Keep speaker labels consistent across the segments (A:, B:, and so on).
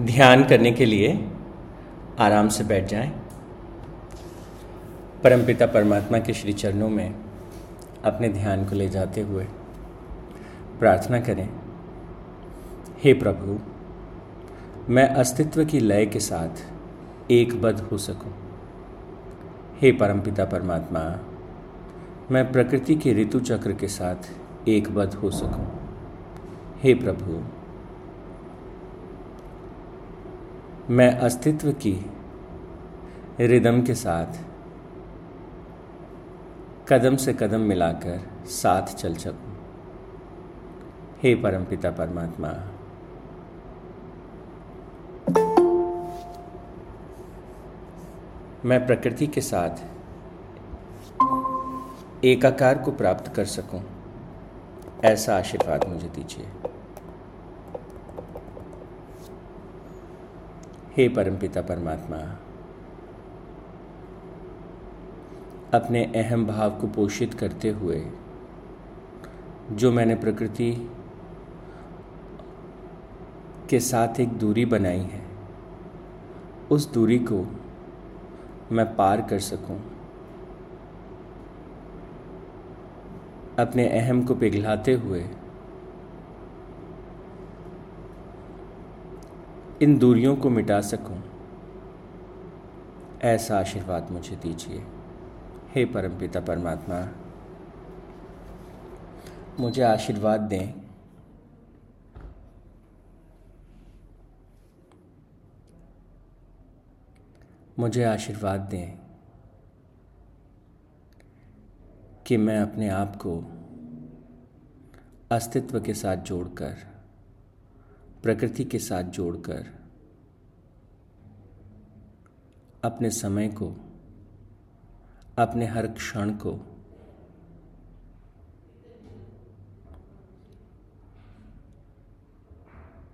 A: ध्यान करने के लिए आराम से बैठ जाएँ। परमपिता परमात्मा के श्री चरणों में अपने ध्यान को ले जाते हुए प्रार्थना करें, हे प्रभु, मैं अस्तित्व की लय के साथ एकबद्ध हो सकूँ। हे परमपिता परमात्मा, मैं प्रकृति के ऋतु चक्र के साथ एकबद्ध हो सकूँ। हे प्रभु मैं अस्तित्व की रिदम के साथ कदम से कदम मिलाकर साथ चल सकूँ। हे परमपिता परमात्मा मैं प्रकृति के साथ एकाकार को प्राप्त कर सकूँ, ऐसा आशीर्वाद मुझे दीजिए हे परमपिता परमात्मा अपने अहम भाव को पोषित करते हुए जो मैंने प्रकृति के साथ एक दूरी बनाई है उस दूरी को मैं पार कर सकूँ, अपने अहम को पिघलाते हुए इन दूरियों को मिटा सकूँ, ऐसा आशीर्वाद मुझे दीजिए। हे परमपिता परमात्मा मुझे आशीर्वाद दें। मुझे आशीर्वाद दें कि मैं अपने आप को अस्तित्व के साथ जोड़कर प्रकृति के साथ जोड़कर अपने समय को, अपने हर क्षण को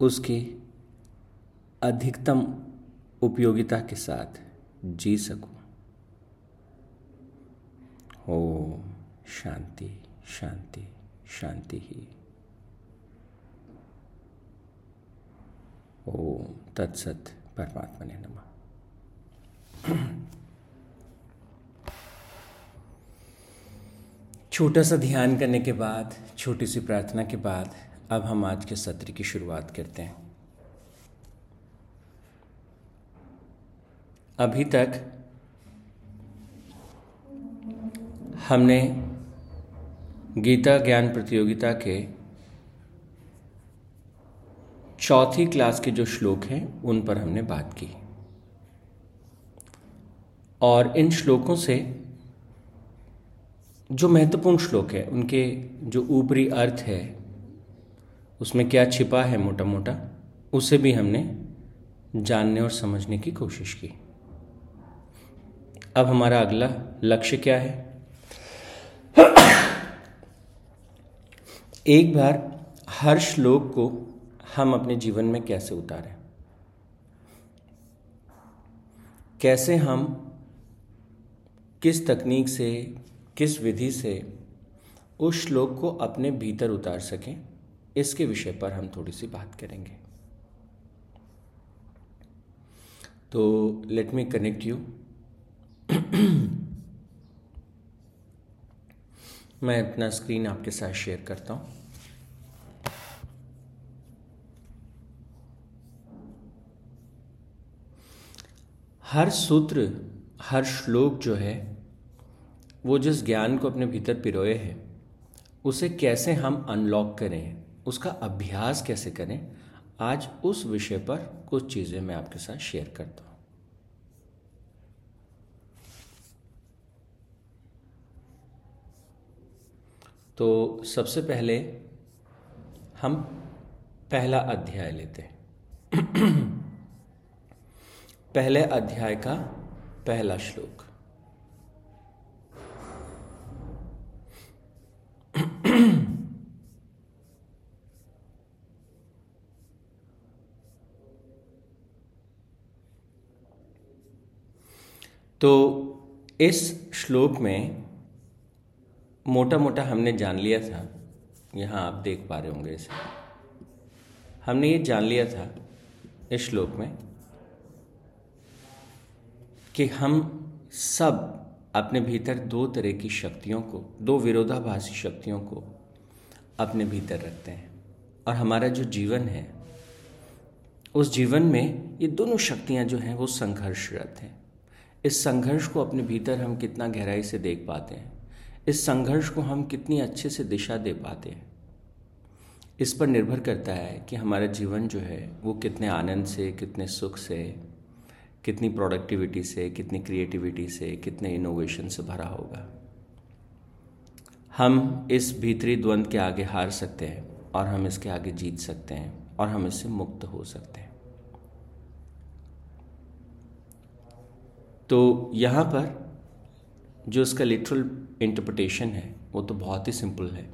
A: उसके अधिकतम उपयोगिता के साथ जी सकूँ। ओ शांति शांति शांति ही। ओ तत्सत परमात्मा ने नमा। छोटा सा ध्यान करने के बाद, छोटी सी प्रार्थना के बाद, अब हम आज के सत्र की शुरुआत करते हैं। अभी तक हमने गीता ज्ञान प्रतियोगिता के चौथी क्लास के जो श्लोक हैं, उन पर हमने बात की। और इन श्लोकों से जो महत्वपूर्ण श्लोक है, उनके जो ऊपरी अर्थ है, उसमें क्या छिपा है मोटा मोटा उसे भी हमने जानने और समझने की कोशिश की। अब हमारा अगला लक्ष्य क्या है? एक बार हर श्लोक को हम अपने जीवन में कैसे उतारें? कैसे हम किस तकनीक से, किस विधि से उस श्लोक को अपने भीतर उतार सकें? इसके विषय पर हम थोड़ी सी बात करेंगे। तो लेट मी कनेक्ट यू मैं अपना स्क्रीन आपके साथ शेयर करता हूँ। हर सूत्र, हर श्लोक जो है, वो जिस ज्ञान को अपने भीतर पिरोए हैं, उसे कैसे हम अनलॉक करें, उसका अभ्यास कैसे करें, आज उस विषय पर कुछ चीज़ें मैं आपके साथ शेयर करता हूँ। तो सबसे पहले हम पहला अध्याय लेते हैं। पहले अध्याय का पहला श्लोक। तो इस श्लोक में मोटा मोटा हमने जान लिया था। यहाँ आप देख पा रहे होंगे इसे। हमने ये जान लिया था इस श्लोक में कि हम सब अपने भीतर दो तरह की शक्तियों को, दो विरोधाभासी शक्तियों को अपने भीतर रखते हैं। और हमारा जो जीवन है, उस जीवन में ये दोनों शक्तियाँ जो हैं वो संघर्षरत हैं। इस संघर्ष को अपने भीतर हम कितना गहराई से देख पाते हैं, इस संघर्ष को हम कितनी अच्छे से दिशा दे पाते हैं, इस पर निर्भर करता है कि हमारा जीवन जो है वो कितने आनंद से, कितने सुख से कितनी प्रोडक्टिविटी से, कितनी क्रिएटिविटी से, कितने इनोवेशन से भरा होगा। हम इस भीतरी द्वंद के आगे हार सकते हैं और हम इसके आगे जीत सकते हैं और हम इससे मुक्त हो सकते हैं। तो यहाँ पर जो इसका लिटरल इंटरप्रटेशन है, वो तो बहुत ही सिंपल है।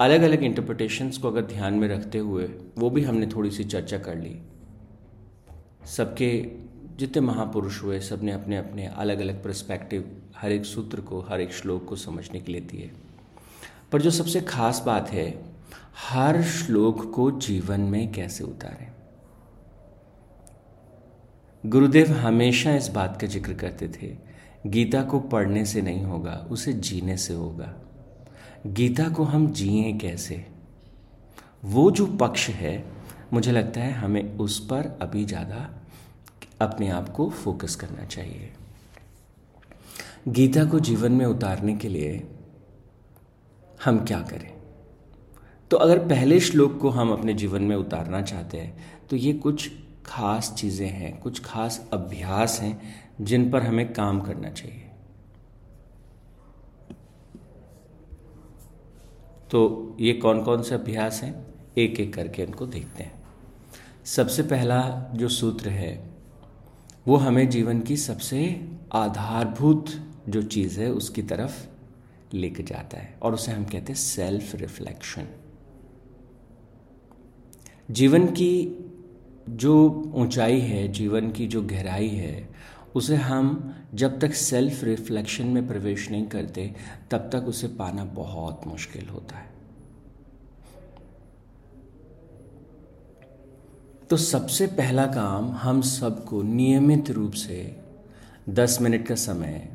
A: अलग अलग इंटरप्रटेशंस को अगर ध्यान में रखते हुए, वो भी हमने थोड़ी सी चर्चा कर ली। सबके जितने महापुरुष हुए सबने अपने अपने अलग अलग परस्पेक्टिव हर एक सूत्र को, हर एक श्लोक को समझने के लिए दिए। पर जो सबसे खास बात है, हर श्लोक को जीवन में कैसे उतारें? गुरुदेव हमेशा इस बात का ज़िक्र करते थे, गीता को पढ़ने से नहीं होगा, उसे जीने से होगा। गीता को हम जिए कैसे? वो जो पक्ष है, मुझे लगता है हमें उस पर अभी ज़्यादा अपने आप को फोकस करना चाहिए। गीता को जीवन में उतारने के लिए हम क्या करें? तो अगर पहले श्लोक को हम अपने जीवन में उतारना चाहते हैं तो ये कुछ खास चीज़ें हैं, कुछ खास अभ्यास हैं, जिन पर हमें काम करना चाहिए। तो ये कौन कौन से अभ्यास हैं? एक एक करके इनको देखते हैं। सबसे पहला जो सूत्र है वो हमें जीवन की सबसे आधारभूत जो चीज़ है, उसकी तरफ़ लेके जाता है और उसे हम कहते हैं सेल्फ रिफ्लेक्शन जीवन की जो ऊंचाई है, जीवन की जो गहराई है, उसे हम जब तक सेल्फ रिफ्लेक्शन में प्रवेश नहीं करते, तब तक उसे पाना बहुत मुश्किल होता है। तो सबसे पहला काम हम सबको नियमित रूप से दस मिनट का समय,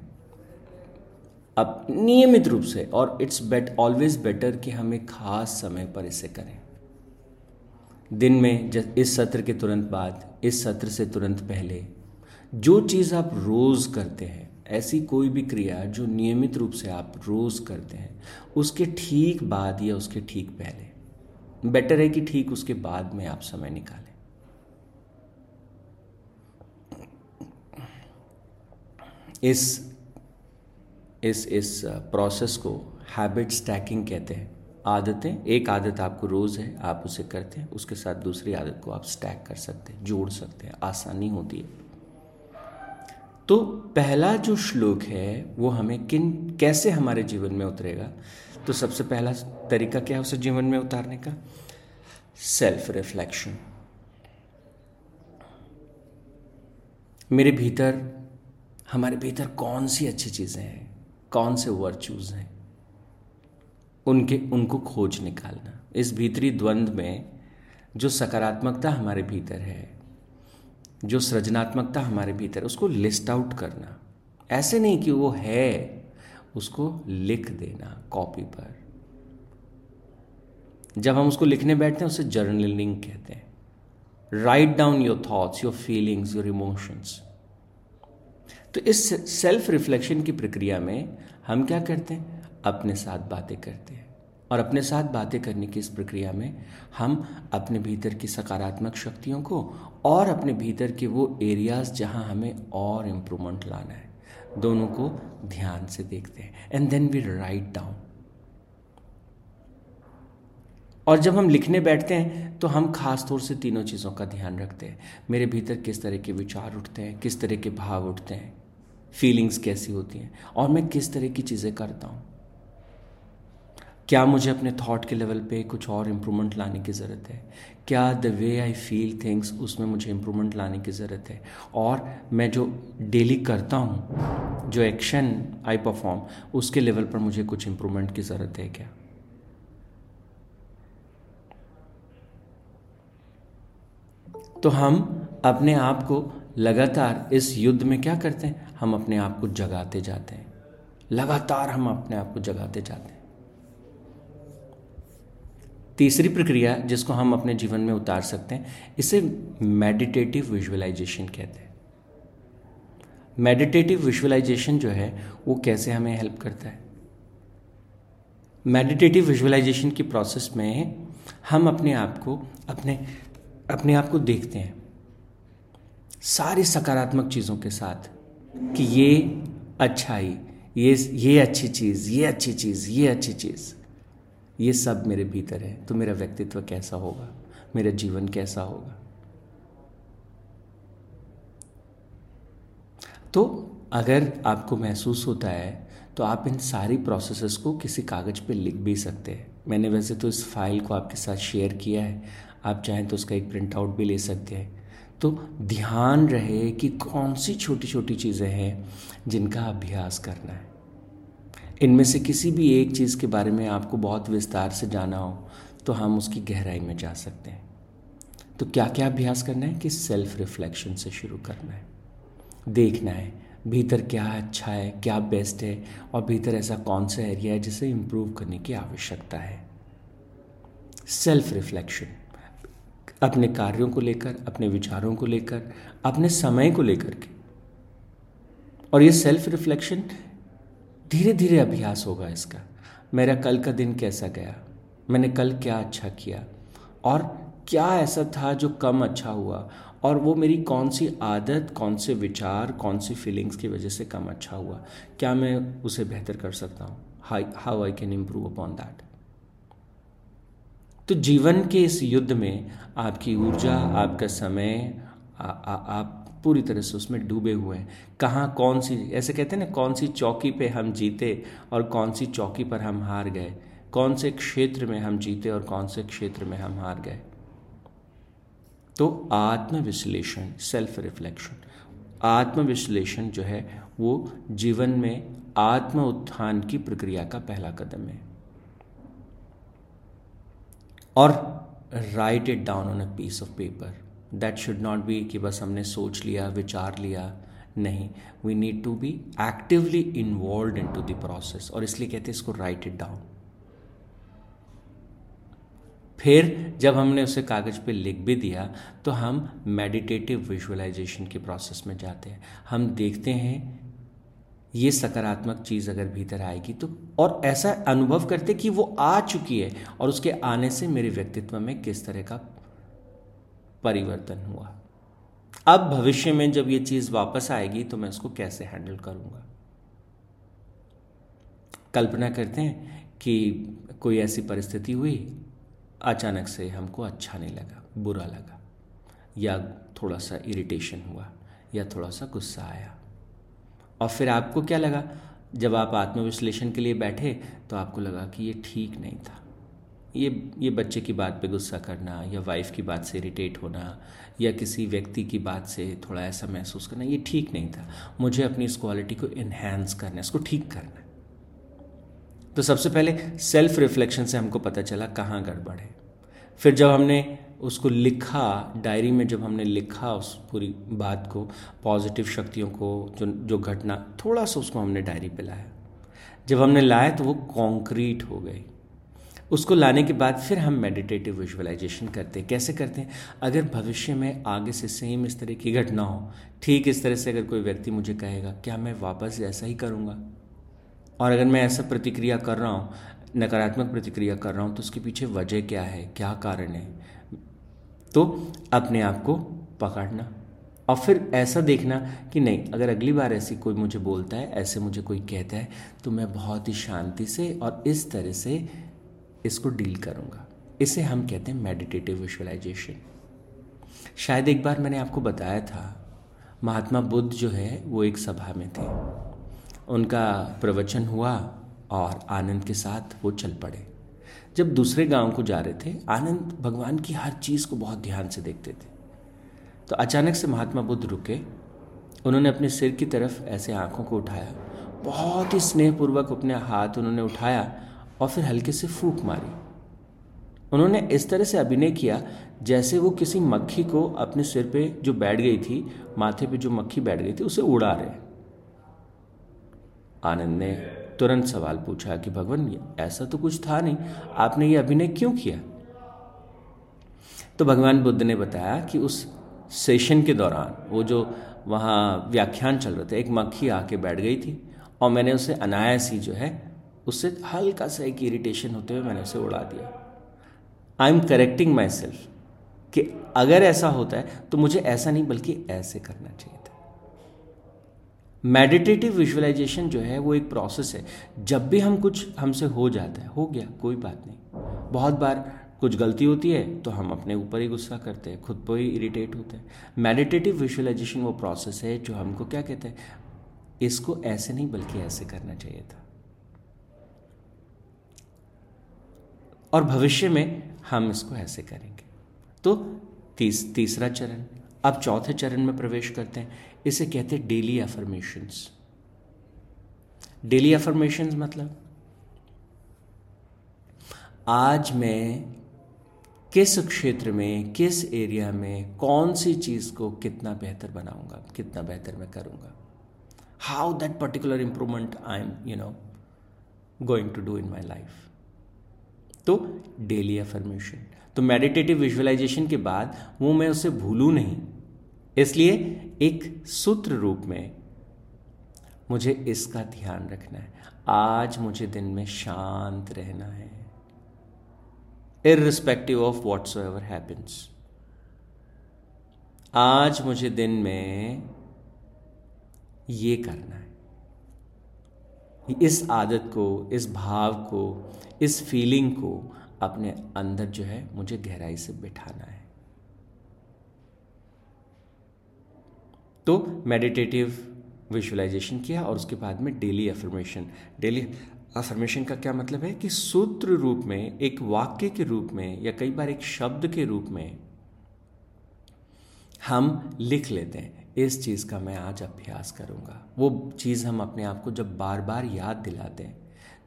A: अब नियमित रूप से, और इट्स बेट ऑलवेज बेटर कि हम एक खास समय पर इसे करें। दिन में इस सत्र के तुरंत बाद, इस सत्र से तुरंत पहले, जो चीज़ आप रोज़ करते हैं, ऐसी कोई भी क्रिया जो नियमित रूप से आप रोज़ करते हैं, उसके ठीक बाद या उसके ठीक पहले। बेटर है कि ठीक उसके बाद में आप समय निकालें। इस इस इस प्रोसेस को हैबिट स्टैकिंग कहते हैं। आदतें, एक आदत आपको रोज़ है, आप उसे करते हैं, उसके साथ दूसरी आदत को आप स्टैक कर सकते हैं, जोड़ सकते हैं, आसानी होती है। तो पहला जो श्लोक है, वो हमें किन, कैसे हमारे जीवन में उतरेगा? तो सबसे पहला तरीका क्या है उसे जीवन में उतारने का? सेल्फ रिफ्लेक्शन मेरे भीतर हमारे भीतर कौन सी अच्छी चीज़ें हैं? कौन से वर्चूज़ हैं? उनके, उनको खोज निकालना। इस भीतरी द्वंद में जो सकारात्मकता हमारे भीतर है, जो सृजनात्मकता हमारे भीतर उसको लिस्ट आउट करना। ऐसे नहीं कि वो है, उसको लिख देना कॉपी पर। जब हम उसको लिखने बैठते हैं, उसे जर्नलिंग कहते हैं। Write down your thoughts your feelings your emotions तो इस सेल्फ रिफ्लेक्शन की प्रक्रिया में हम क्या करते हैं? अपने साथ बातें करते हैं। और अपने साथ बातें करने की इस प्रक्रिया में हम अपने भीतर की सकारात्मक शक्तियों को और अपने भीतर के वो एरियाज़ जहाँ हमें और इम्प्रूवमेंट लाना है, दोनों को ध्यान से देखते हैं। And then we write down और जब हम लिखने बैठते हैं तो हम खास तौर से तीनों चीज़ों का ध्यान रखते हैं। मेरे भीतर किस तरह के विचार उठते हैं, किस तरह के भाव उठते हैं। फीलिंग्स कैसी होती हैं और मैं किस तरह की चीज़ें करता हूँ। क्या मुझे अपने थॉट के लेवल पे कुछ और इम्प्रूवमेंट लाने की ज़रूरत है? क्या the way I feel things उसमें मुझे इम्प्रूवमेंट लाने की ज़रूरत है? और मैं जो डेली करता हूँ, जो एक्शन आई परफॉर्म उसके लेवल पर मुझे कुछ इम्प्रूवमेंट की ज़रूरत है क्या? तो हम अपने आप को लगातार इस युद्ध में क्या करते हैं? हम अपने आप को जगाते जाते हैं। लगातार हम अपने आप को जगाते जाते हैं। तीसरी प्रक्रिया जिसको हम अपने जीवन में उतार सकते हैं, इसे मेडिटेटिव विजुअलाइजेशन कहते हैं। मेडिटेटिव विजुअलाइजेशन जो है, वो कैसे हमें हेल्प करता है? मेडिटेटिव विजुअलाइजेशन की प्रोसेस में हम अपने आप को, अपने अपने आप को देखते हैं। सारी सकारात्मक चीज़ों के साथ कि ये अच्छाई, ये ये अच्छी चीज़, ये अच्छी चीज़, ये अच्छी चीज़। ये सब मेरे भीतर है। तो मेरा व्यक्तित्व कैसा होगा? मेरा जीवन कैसा होगा? तो अगर आपको महसूस होता है तो आप इन सारी प्रोसेसेस को किसी कागज़ पे लिख भी सकते हैं। मैंने वैसे तो इस फ़ाइल को आपके साथ शेयर किया है। आप चाहें तो उसका एक प्रिंट आउट भी ले सकते हैं। तो ध्यान रहे कि कौन सी छोटी छोटी चीज़ें हैं जिनका अभ्यास करना है। इनमें से किसी भी एक चीज़ के बारे में आपको बहुत विस्तार से जाना हो तो हम उसकी गहराई में जा सकते हैं। तो क्या क्या अभ्यास करना है कि सेल्फ रिफ्लेक्शन से शुरू करना है? देखना है, भीतर क्या अच्छा है, क्या बेस्ट है, और भीतर ऐसा कौन सा एरिया है जिसे इम्प्रूव करने की आवश्यकता है। सेल्फ रिफ्लेक्शन अपने कार्यों को लेकर, अपने विचारों को लेकर, अपने समय को लेकर के। और ये सेल्फ रिफ्लेक्शन धीरे धीरे अभ्यास होगा इसका। मेरा कल का दिन कैसा गया? मैंने कल क्या अच्छा किया? और क्या ऐसा था जो कम अच्छा हुआ? और वो मेरी कौन सी आदत, कौन से विचार, कौन सी फीलिंग्स की वजह से कम अच्छा हुआ? क्या मैं उसे बेहतर कर सकता हूँ? How I can improve upon that तो जीवन के इस युद्ध में आपकी ऊर्जा आपका समय आ, आ, आप पूरी तरह से उसमें डूबे हुए हैं। कहाँ कौन सी ऐसे कहते हैं ना कौन सी चौकी पे हम जीते और कौन सी चौकी पर हम हार गए? कौन से क्षेत्र में हम जीते और कौन से क्षेत्र में हम हार गए? तो आत्मविश्लेषण सेल्फ रिफ्लेक्शन आत्मविश्लेषण जो है वो जीवन में आत्म उत्थान की प्रक्रिया का पहला कदम है। और write it down on a piece of paper that should not be कि बस हमने सोच लिया, विचार लिया, नहीं। We need to be actively involve into the process और इसलिए कहते हैं इसको राइट इट डाउन फिर जब हमने उसे कागज़ पे लिख भी दिया तो हम मेडिटेटिव विजुअलाइजेशन के प्रोसेस में जाते हैं। हम देखते हैं ये सकारात्मक चीज़ अगर भीतर आएगी तो और ऐसा अनुभव करते कि वो आ चुकी है और उसके आने से मेरे व्यक्तित्व में किस तरह का परिवर्तन हुआ। अब भविष्य में जब ये चीज़ वापस आएगी तो मैं उसको कैसे हैंडल करूँगा? कल्पना करते हैं कि कोई ऐसी परिस्थिति हुई, अचानक से हमको अच्छा नहीं लगा, बुरा लगा, या थोड़ा सा इरिटेशन हुआ, या थोड़ा सा गुस्सा आया। और फिर आपको क्या लगा? जब आप आत्मविश्लेषण के लिए बैठे तो आपको लगा कि ये ठीक नहीं था। ये ये बच्चे की बात पे गुस्सा करना, या वाइफ की बात से इरिटेट होना, या किसी व्यक्ति की बात से थोड़ा ऐसा महसूस करना, ये ठीक नहीं था। मुझे अपनी इस क्वालिटी को इन्हेंस करना है, इसको ठीक करना तो सबसे पहले सेल्फ रिफ्लेक्शन से हमको पता चला कहाँ गड़बड़ है। फिर जब हमने उसको लिखा डायरी में जब हमने लिखा उस पूरी बात को पॉजिटिव शक्तियों को, जो जो घटना, थोड़ा सा उसको हमने डायरी पे लाया। जब हमने लाया तो वो कॉन्क्रीट हो गई। उसको लाने के बाद फिर हम मेडिटेटिव विजुअलाइजेशन करते हैं। कैसे करते हैं? अगर भविष्य में आगे से सेम इस तरह की घटना हो, ठीक इस तरह से अगर कोई व्यक्ति मुझे कहेगा, क्या मैं वापस ऐसा ही करूँगा? और अगर मैं ऐसा प्रतिक्रिया कर रहा हूँ, नकारात्मक प्रतिक्रिया कर रहा हूँ तो उसके पीछे वजह क्या है? क्या कारण है? तो अपने आप को पकड़ना और फिर ऐसा देखना कि नहीं, अगर अगली बार ऐसी कोई मुझे बोलता है, ऐसे मुझे कोई कहता है तो मैं बहुत ही शांति से और इस तरह से इसको डील करूँगा। इसे हम कहते हैं मेडिटेटिव विजुअलाइजेशन। शायद एक बार मैंने आपको बताया था, महात्मा बुद्ध जो है, वो एक सभा में थे। उनका प्रवचन हुआ और आनंद के साथ वो चल पड़े। जब दूसरे गाँव को जा रहे थे, आनंद भगवान की हर चीज़ को बहुत ध्यान से देखते थे। तो अचानक से महात्मा बुद्ध रुके। उन्होंने अपने सिर की तरफ़ ऐसे आँखों को उठाया। बहुत ही स्नेहपूर्वक अपने हाथ उन्होंने उठाया और फिर हल्के से फूक मारी। उन्होंने इस तरह से अभिनय किया जैसे वो किसी मक्खी को अपने सिर पे जो बैठ गई थी, माथे पे जो मक्खी बैठ गई थी, उसे उड़ा रहे। आनंद ने तुरंत सवाल पूछा कि, भगवान ऐसा तो कुछ था नहीं। आपने ये अभिनय क्यों किया? तो भगवान बुद्ध ने बताया कि उस सेशन के दौरान वो जो वहाँ व्याख्यान चल रहे थे, एक मक्खी आके बैठ गई थी और मैंने उसे अनायास ही जो है, उससे हल्का सा एक इरिटेशन होते हुए मैंने उसे उड़ा दिया। I am correcting my self कि अगर ऐसा होता है तो मुझे ऐसा नहीं, बल्कि ऐसे करना चाहिए था। मेडिटेटिव विजुअलाइजेशन जो है, वो एक प्रोसेस है। जब भी हम कुछ हमसे हो जाता है, हो गया, कोई बात नहीं। बहुत बार कुछ गलती होती है तो हम अपने ऊपर ही गुस्सा करते हैं, खुद पर ही इरिटेट होते हैं। मेडिटेटिव विजुअलाइजेशन वो प्रोसेस है, जो हमको क्या कहते हैं, इसको ऐसे नहीं, बल्कि ऐसे करना चाहिए था। और भविष्य में हम इसको ऐसे करेंगे। तो तीस, तीसरा चरण अब चौथे चरण में प्रवेश करते हैं। इसे कहते हैं डेली अफर्मेशंस डेली अफर्मेशंस मतलब? आज मैं किस क्षेत्र में, किस एरिया में कौन सी चीज़ को कितना बेहतर बनाऊँगा, कितना बेहतर मैं करूँगा? How that particular improvement I am you know going to do in my life तो डेली अफर्मेशन तो मेडिटेटिव विजुअलाइजेशन के बाद वो मैं उसे भूलू नहीं। इसलिए एक सूत्र रूप में मुझे इसका ध्यान रखना है। आज मुझे दिन में शांत रहना है। Irrespective of एवर happens आज मुझे दिन में ये करना है। इस आदत को, इस भाव को, इस फीलिंग को अपने अंदर जो है मुझे गहराई से बिठाना है। तो मेडिटेटिव विजुअलाइजेशन किया और उसके बाद में डेली अफर्मेशन डेली अफर्मेशन का क्या मतलब है कि सूत्र रूप में, एक वाक्य के रूप में या कई बार एक शब्द के रूप में हम लिख लेते हैं, इस चीज़ का मैं आज अभ्यास करूँगा। वो चीज़ हम अपने आप को जब बार बार याद दिलाते हैं,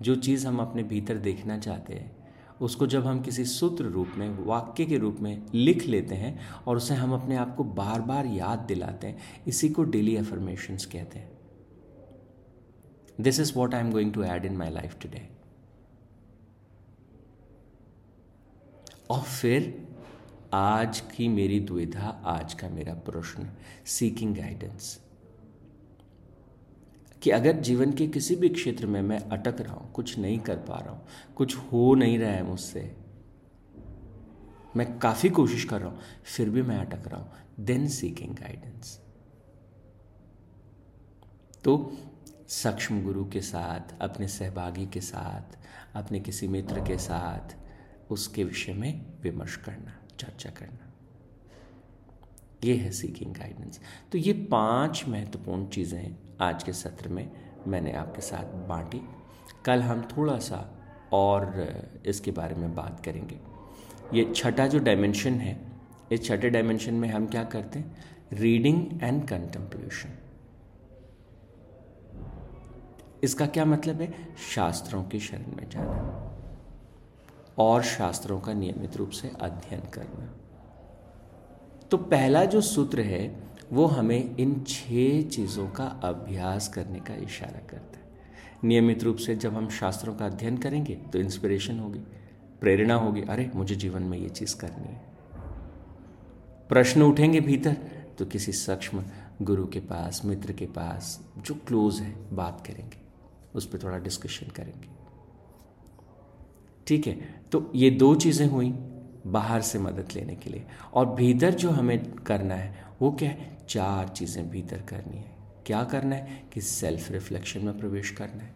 A: जो चीज़ हम अपने भीतर देखना चाहते हैं उसको जब हम किसी सूत्र रूप में, वाक्य के रूप में लिख लेते हैं और उसे हम अपने आप को बार बार याद दिलाते हैं, इसी को डेली अफर्मेशंस कहते हैं। This is what I am going to add in my life today और फिर, आज की मेरी दुविधा, आज का मेरा प्रश्न सीकिंग गाइडेंस कि अगर जीवन के किसी भी क्षेत्र में मैं अटक रहा हूँ, कुछ नहीं कर पा रहा हूँ, कुछ हो नहीं रहा है मुझसे, मैं काफ़ी कोशिश कर रहा हूँ, फिर भी मैं अटक रहा हूँ देन सीकिंग गाइडेंस तो सक्षम गुरु के साथ, अपने सहभागी के साथ, अपने किसी मित्र के साथ, उसके विषय में विमर्श करना, चर्चा करना। ये है सीकिंग गाइडेंस तो ये पाँच महत्वपूर्ण चीज़ें आज के सत्र में मैंने आपके साथ बांटी। कल हम थोड़ा सा और इसके बारे में बात करेंगे। ये छठा जो डायमेंशन है, इस छठे डायमेंशन में हम क्या करते हैं? रीडिंग एंड कंटेम्पलेशन इसका क्या मतलब है? शास्त्रों की शरण में जाना और शास्त्रों का नियमित रूप से अध्ययन करना। तो पहला जो सूत्र है वो हमें इन छह चीज़ों का अभ्यास करने का इशारा करता है। नियमित रूप से जब हम शास्त्रों का अध्ययन करेंगे तो इंस्पिरेशन होगी, प्रेरणा होगी, अरे, मुझे जीवन में ये चीज़ करनी है। प्रश्न उठेंगे भीतर तो किसी सक्षम गुरु के पास, मित्र के पास, जो क्लोज है, बात करेंगे, उस पर थोड़ा डिस्कशन करेंगे। ठीक है तो ये दो चीज़ें हुई बाहर से मदद लेने के लिए, और भीतर जो हमें करना है, वो क्या है? चार चीज़ें भीतर करनी है। क्या करना है? कि सेल्फ रिफ्लेक्शन में प्रवेश करना है।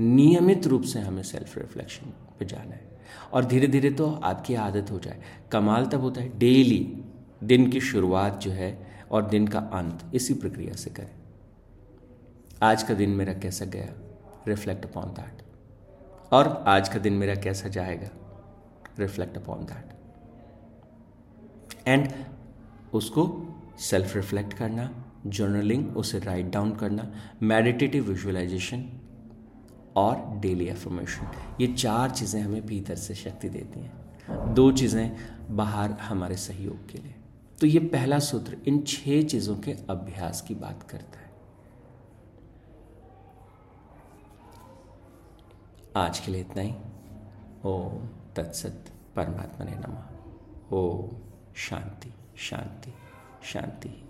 A: नियमित रूप से हमें सेल्फ रिफ्लेक्शन पे जाना है। और धीरे धीरे तो आपकी आदत हो जाए। कमाल तब होता है डेली दिन की शुरुआत जो है और दिन का अंत, इसी प्रक्रिया से करें। आज का दिन मेरा कैसा गया? रिफ्लेक्ट अपॉन दैट और आज का दिन मेरा कैसा जाएगा? रिफ्लेक्ट अपॉन दैट एंड उसको सेल्फ रिफ्लेक्ट करना जर्नलिंग उसे राइट डाउन करना मेडिटेटिव विजुअलाइजेशन और डेली एफर्मेशन ये चार चीज़ें हमें भीतर से शक्ति देती हैं। दो चीज़ें बाहर हमारे सहयोग के लिए। तो ये पहला सूत्र इन छह चीज़ों के अभ्यास की बात करता है। आज के लिए इतना ही। ओम तत्सत परमात्मा ने नमा। ओम शांति शांति। शांति।